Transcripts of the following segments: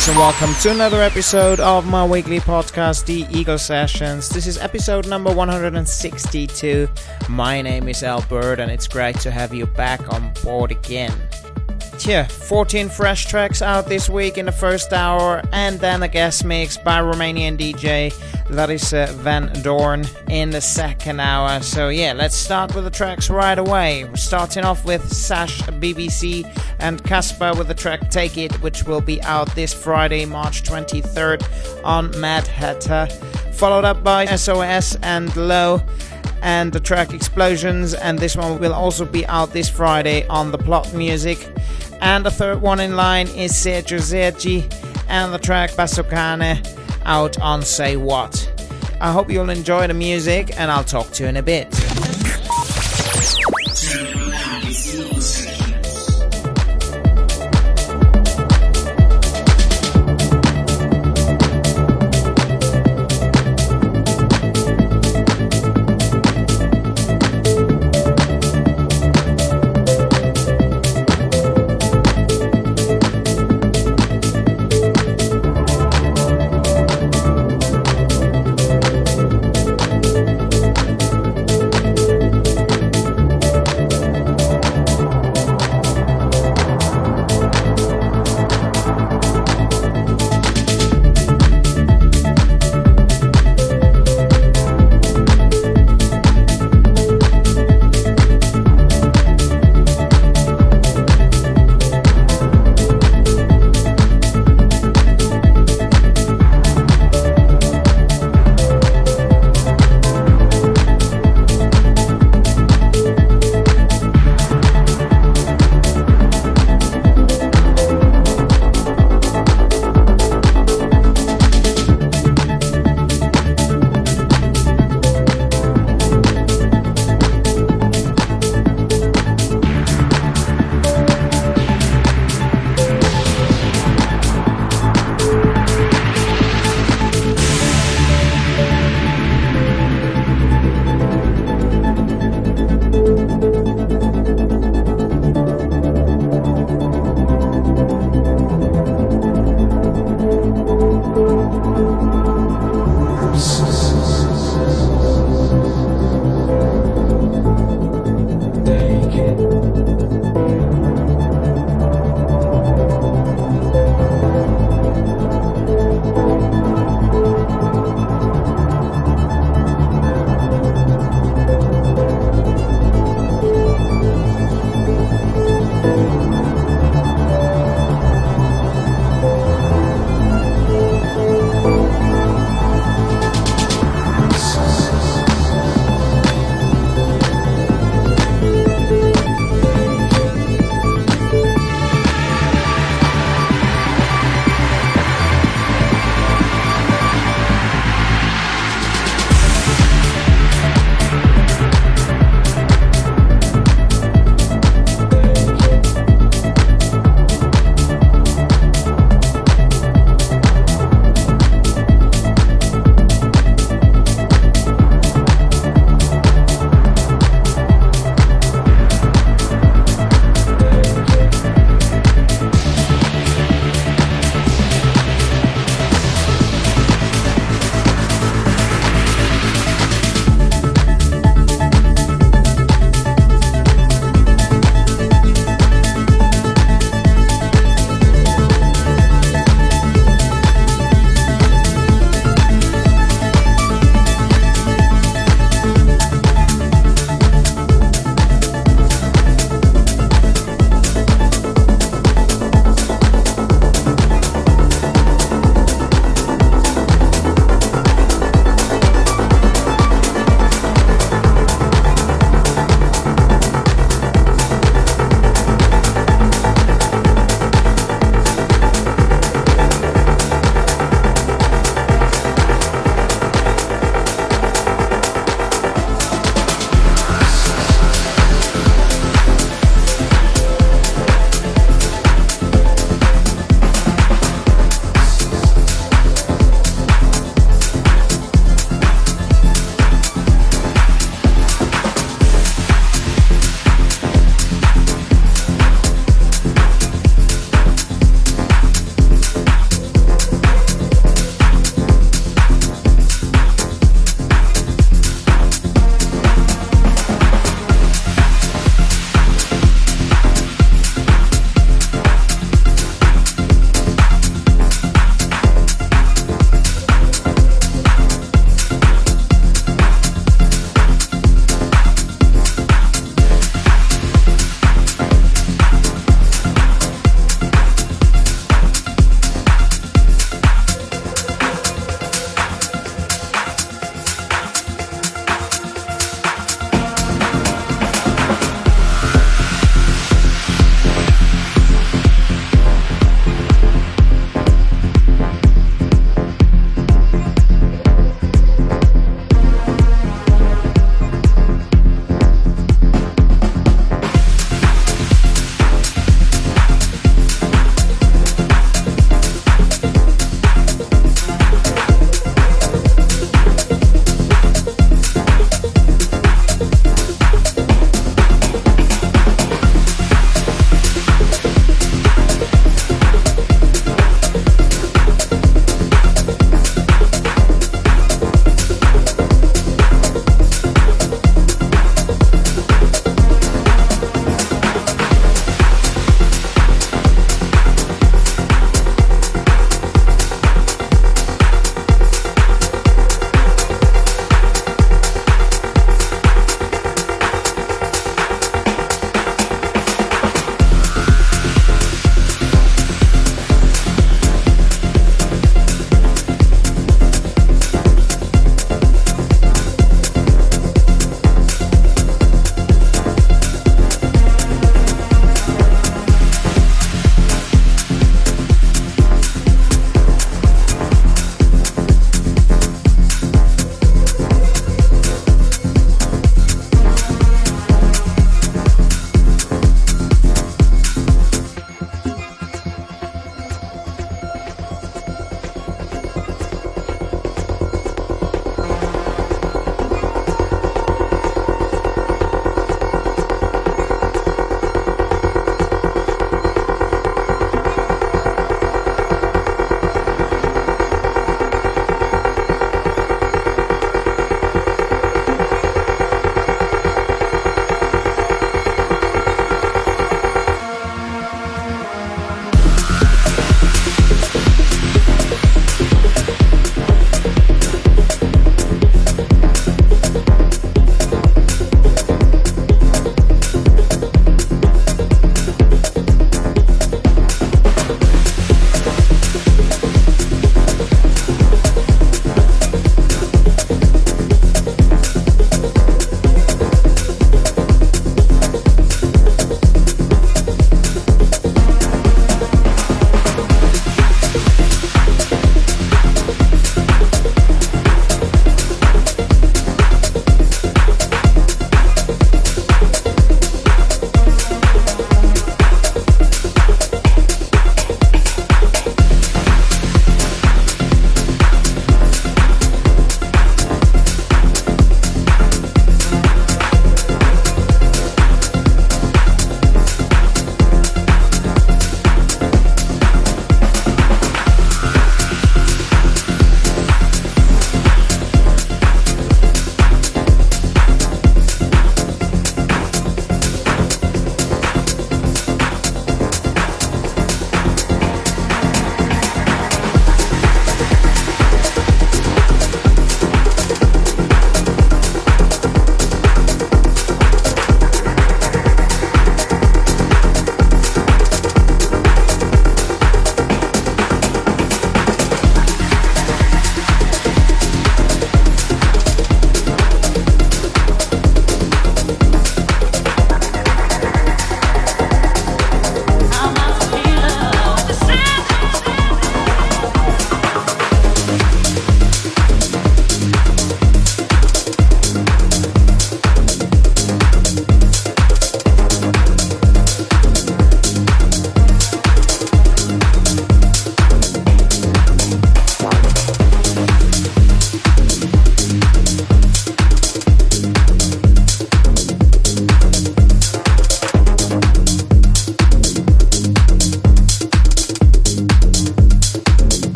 Guys, and welcome to another episode of my weekly podcast, The Eagle Sessions. This is episode number 162. My name is Albert, and it's great to have you back on board again. Yeah, 14 fresh tracks out this week in the first hour, and then a guest mix by Romanian DJ Larissa uh, Van Dorn in the second hour. So, yeah, let's start with the tracks right away. We're starting off with Sash BBC and Casper with the track Take It, which will be out this Friday, March 23rd on Mad Hatter. Followed up by SOS and Low and the track Explosions, and this one will also be out this Friday on the Plot Music. And the third one in line is Sergio Zergi and the track Basocane out on Say What. I hope you'll enjoy the music, and I'll talk to you in a bit.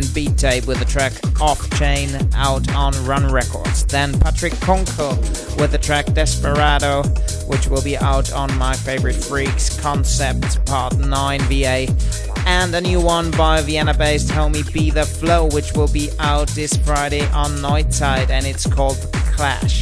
And Beat Tape with the track Off Chain out on Run Records. Then Patrick Kunkel with the track Desperado, which will be out on My Favorite Freaks Concept Part 9 VA. And a new one by Vienna based homie Be The Flow, which will be out this Friday on Night Tide, and it's called Clash.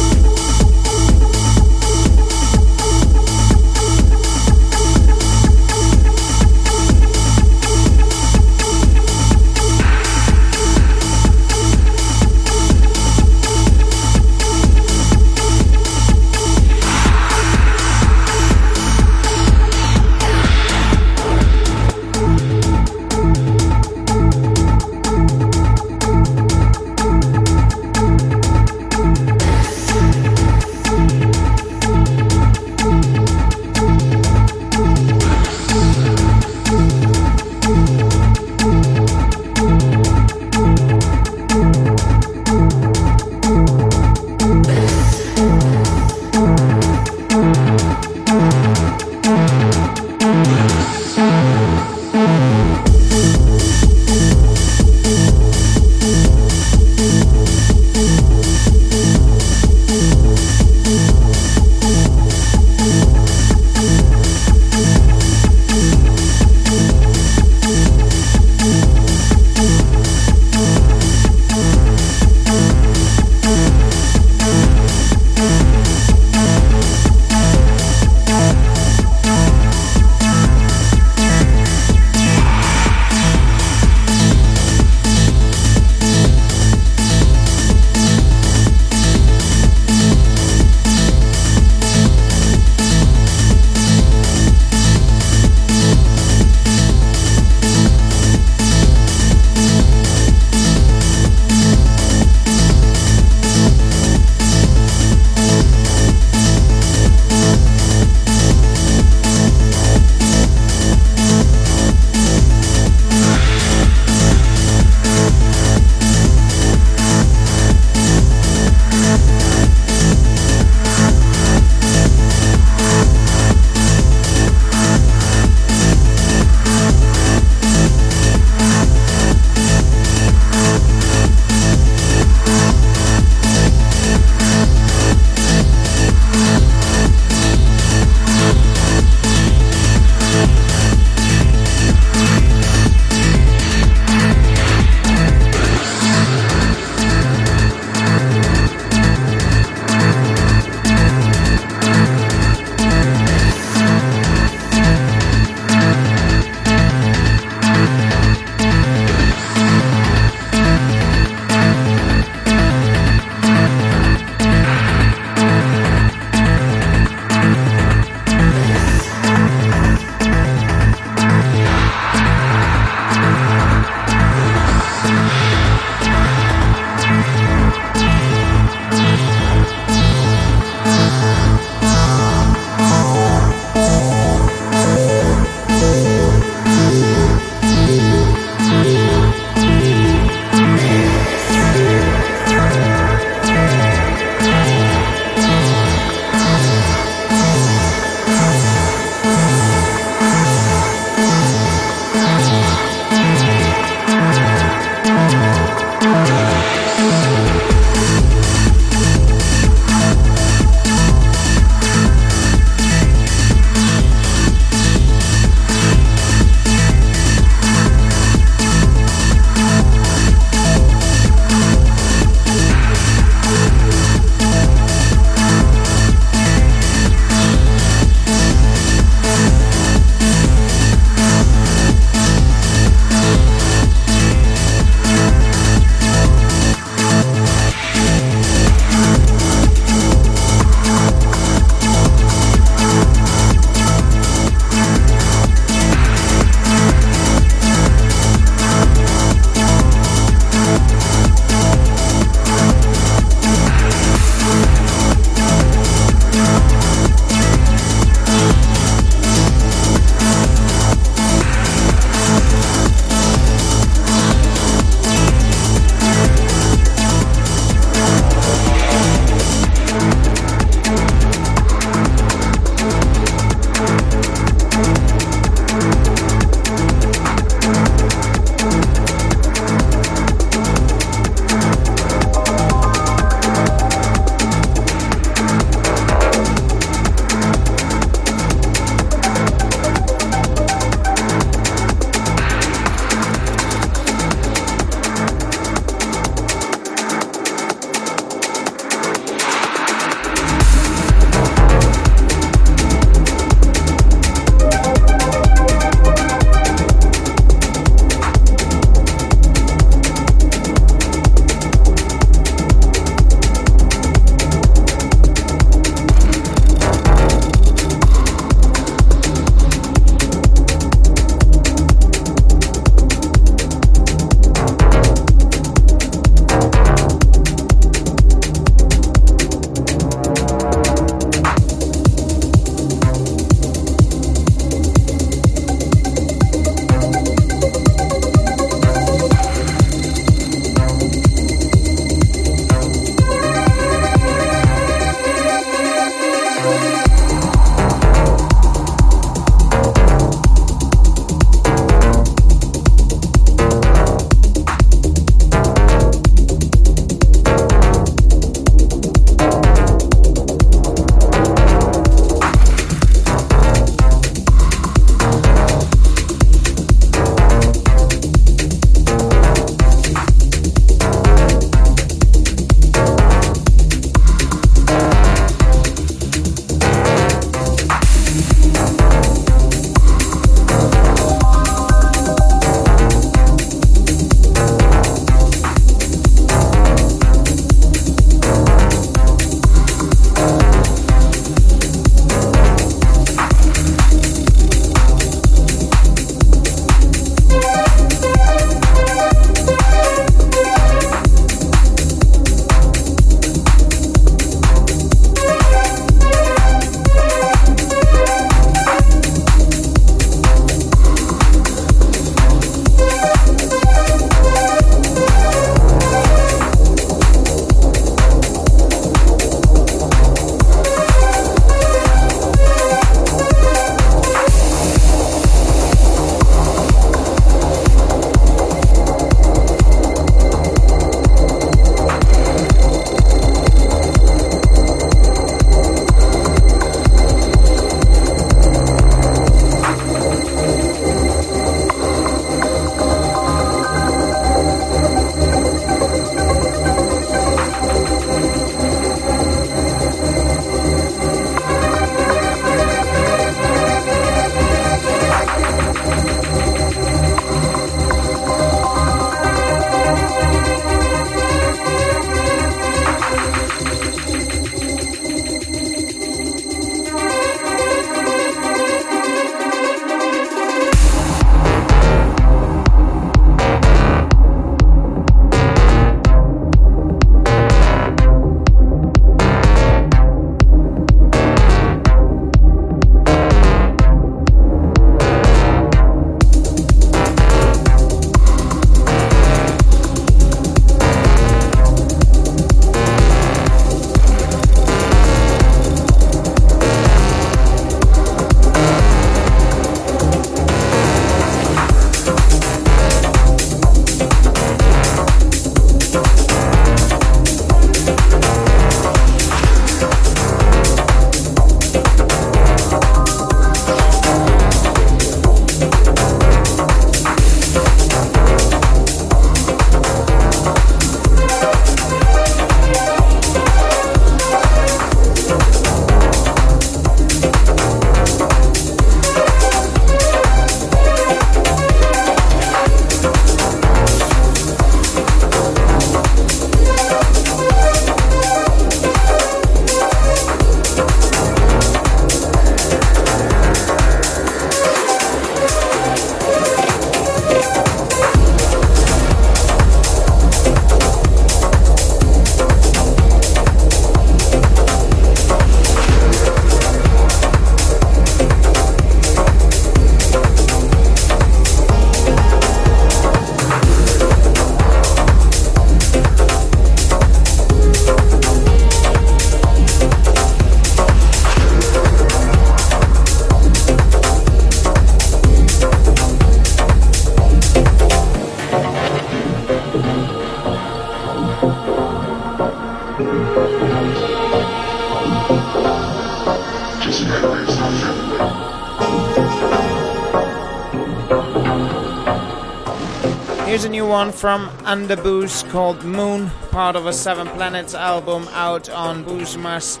One from Underboost called Moon, part of a Seven Planets album out on Boozmas.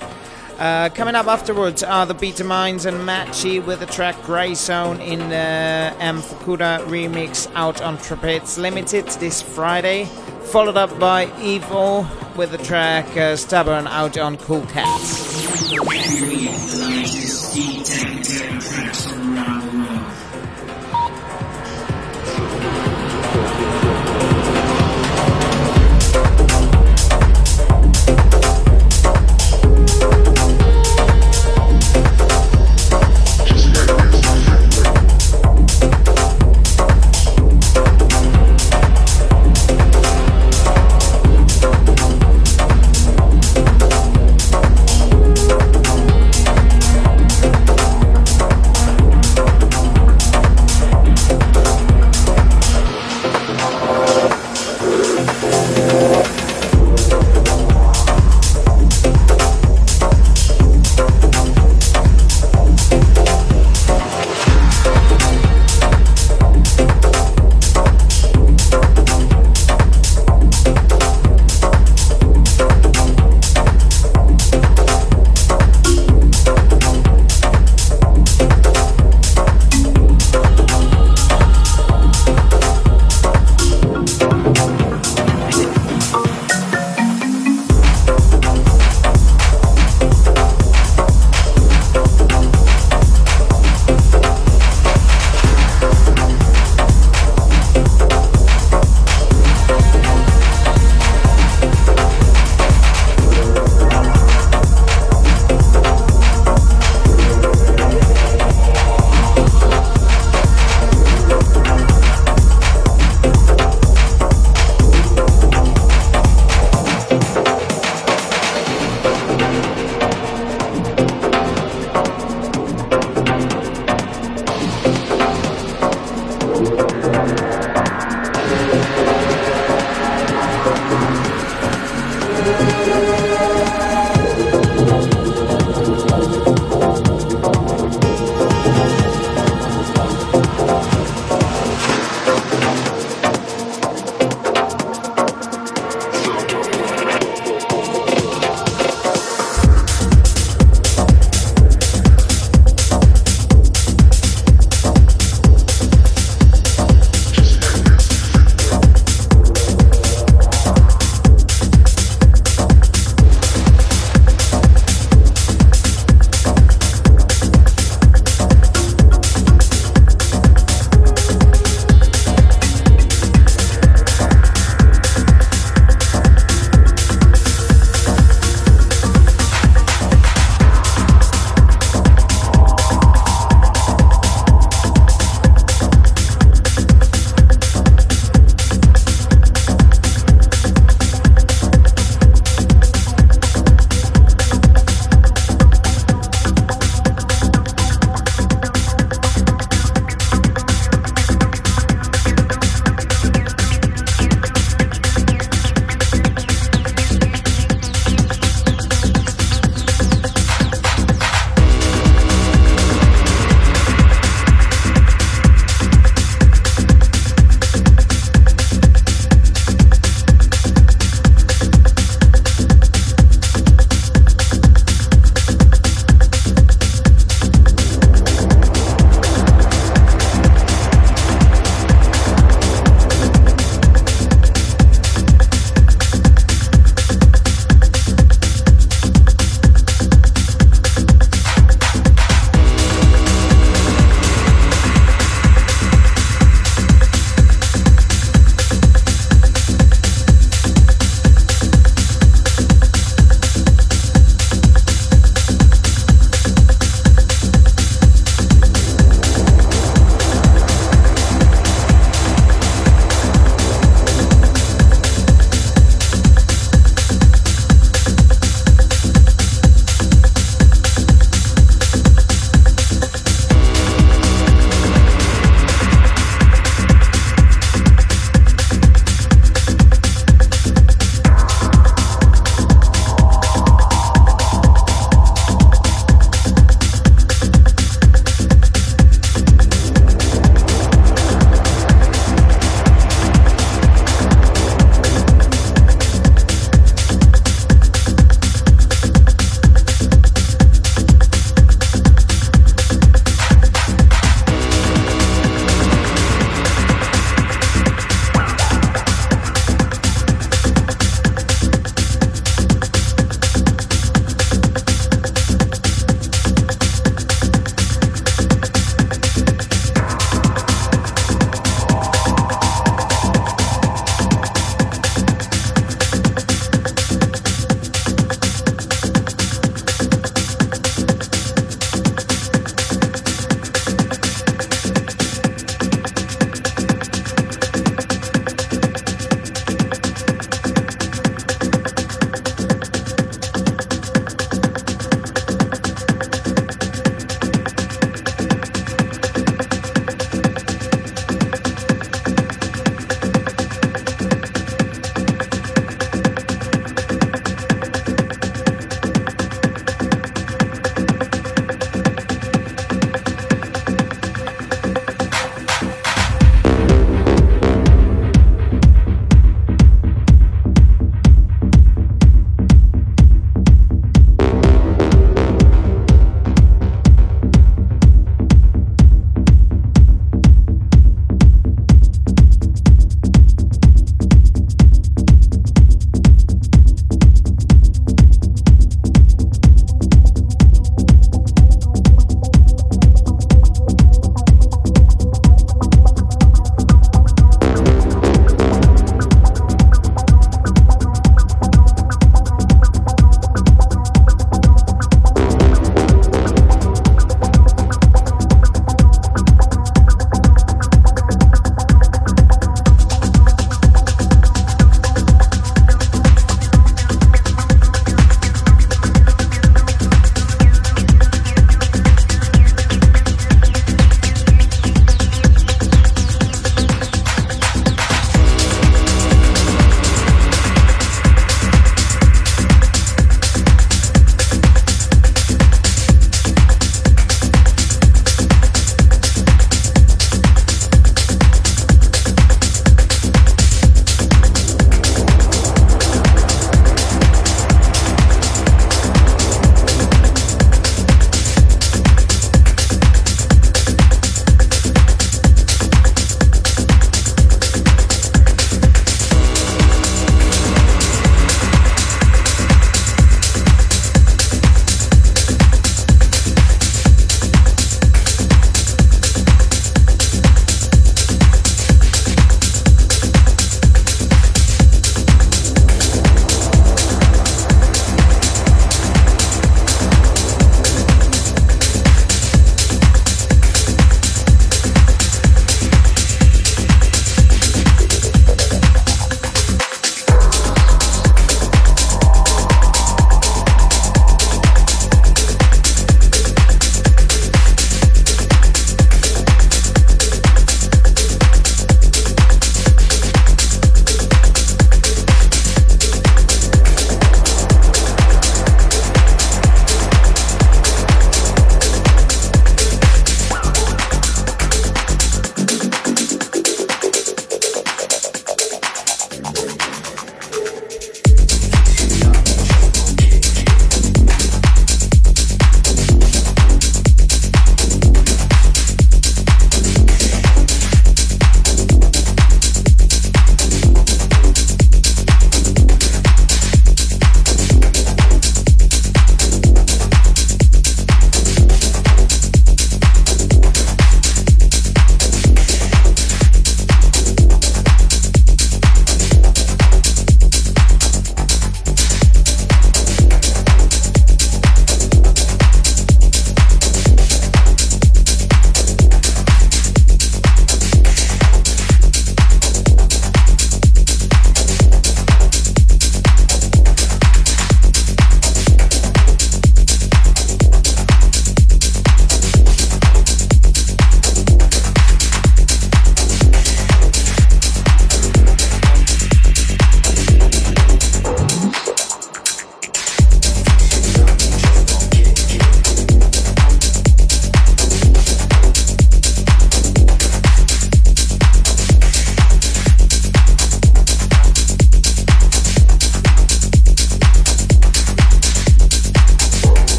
Uh, coming up afterwards are the Beta Minds and Matchy with the track Grey Zone in the M. Fukuda remix out on Trapez Limited this Friday, followed up by Evil with the track uh, Stubborn out on Cool Cats.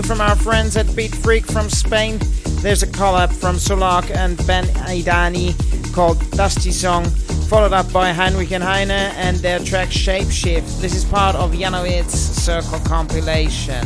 From our friends at Beat Freak from Spain. There's a collab from Solak and Ben Aidani called Dusty Song, followed up by Heinrich and Heine and their track Shapeshift. This is part of Janowitz Circle compilation.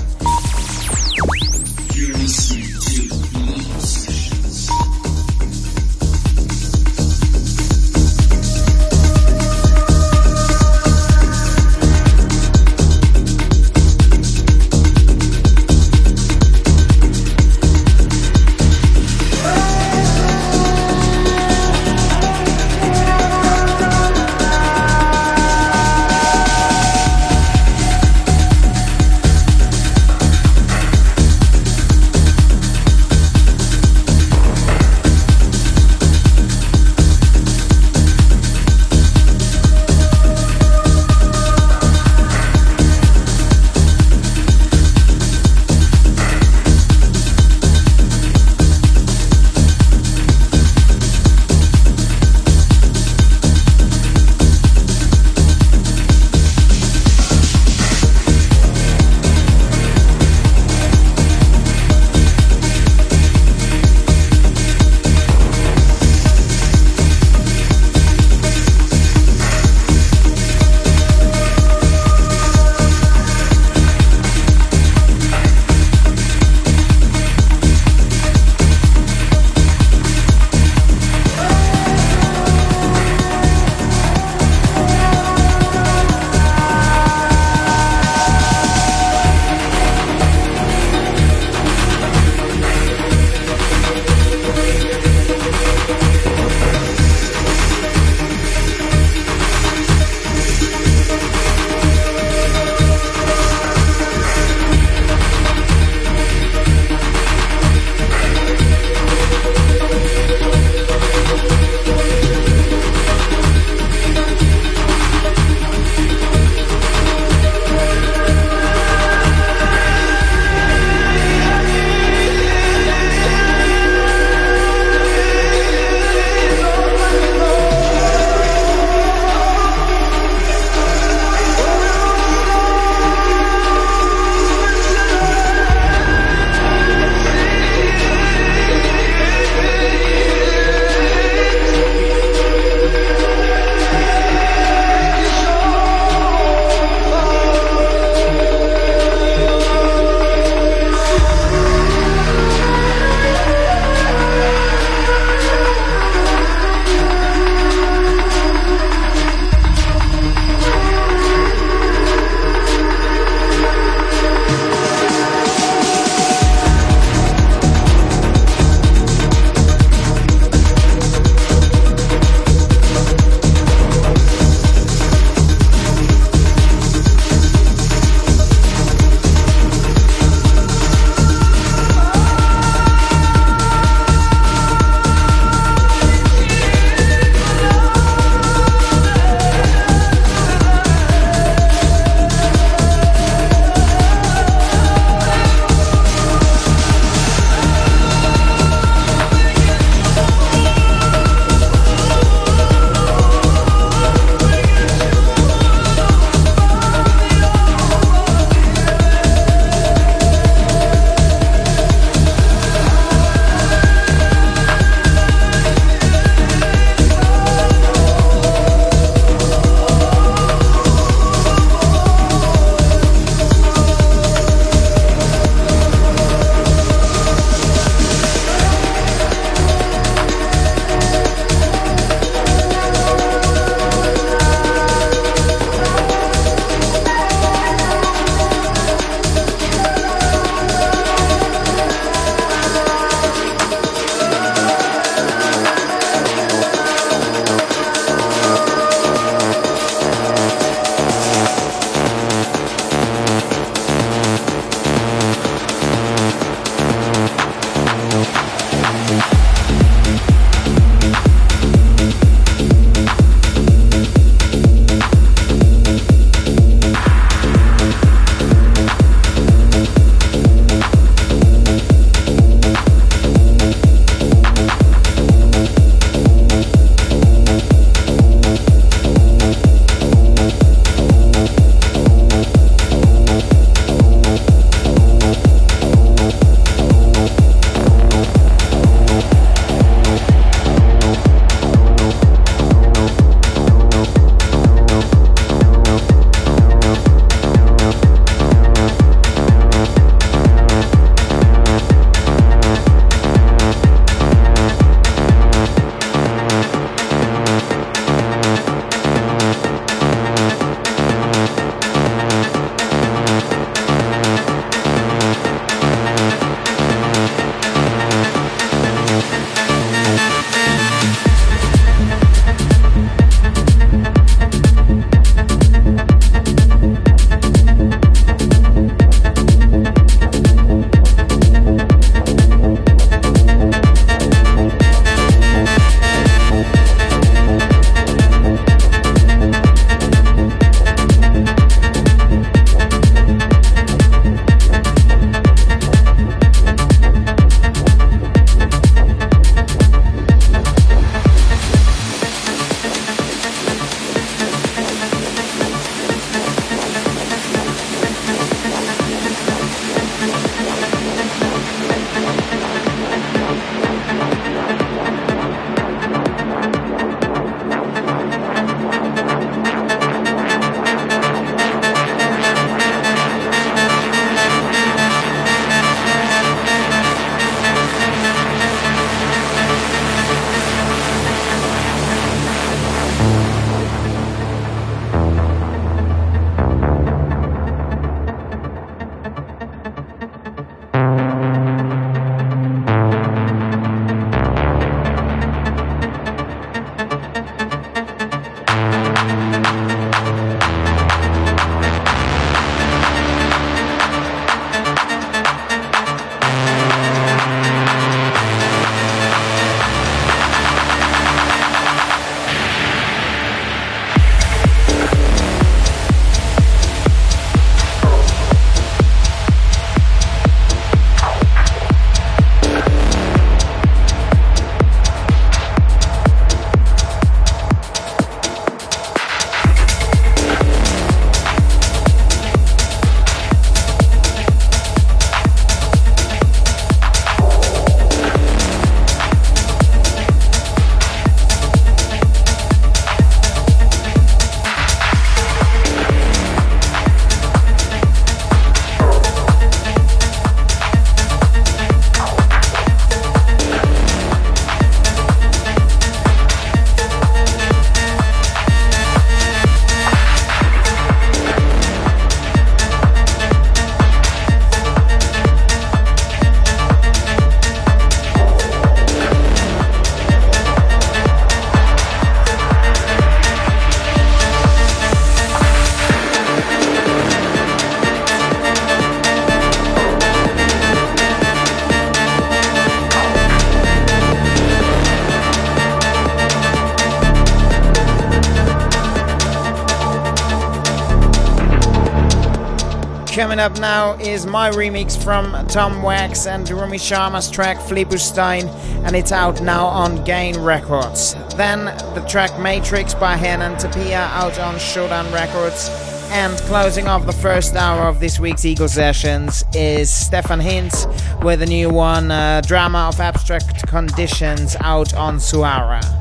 Coming up now is my remix from Tom Wax and Rumi Sharma's track Flibustein, and it's out now on Gain Records. Then the track Matrix by Henan Tapia out on Showdown Records. And closing off the first hour of this week's Eagle Sessions is Stefan Hintz with a new one, uh, Drama of Abstract Conditions, out on Suara.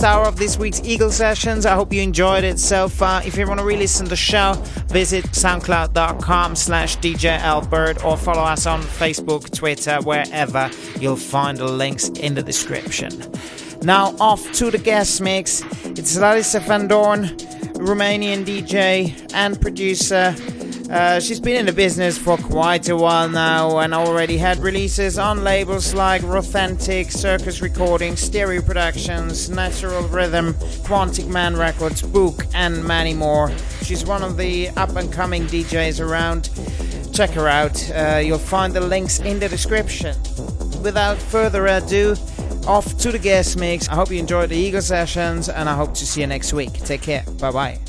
First hour of this week's Eagle Sessions. I hope you enjoyed it so far. If you want to re-listen to the show, visit soundcloud.com slash or follow us on Facebook, Twitter, wherever you'll find the links in the description. Now off to the guest mix. It's Larissa van Doorn, Romanian DJ and producer uh, she's been in the business for quite a while now and already had releases on labels like Authentic, Circus Recordings, Stereo Productions, Natural Rhythm, Quantic Man Records, Book, and many more. She's one of the up and coming DJs around. Check her out. Uh, you'll find the links in the description. Without further ado, off to the guest mix. I hope you enjoyed the Eagle sessions and I hope to see you next week. Take care. Bye bye.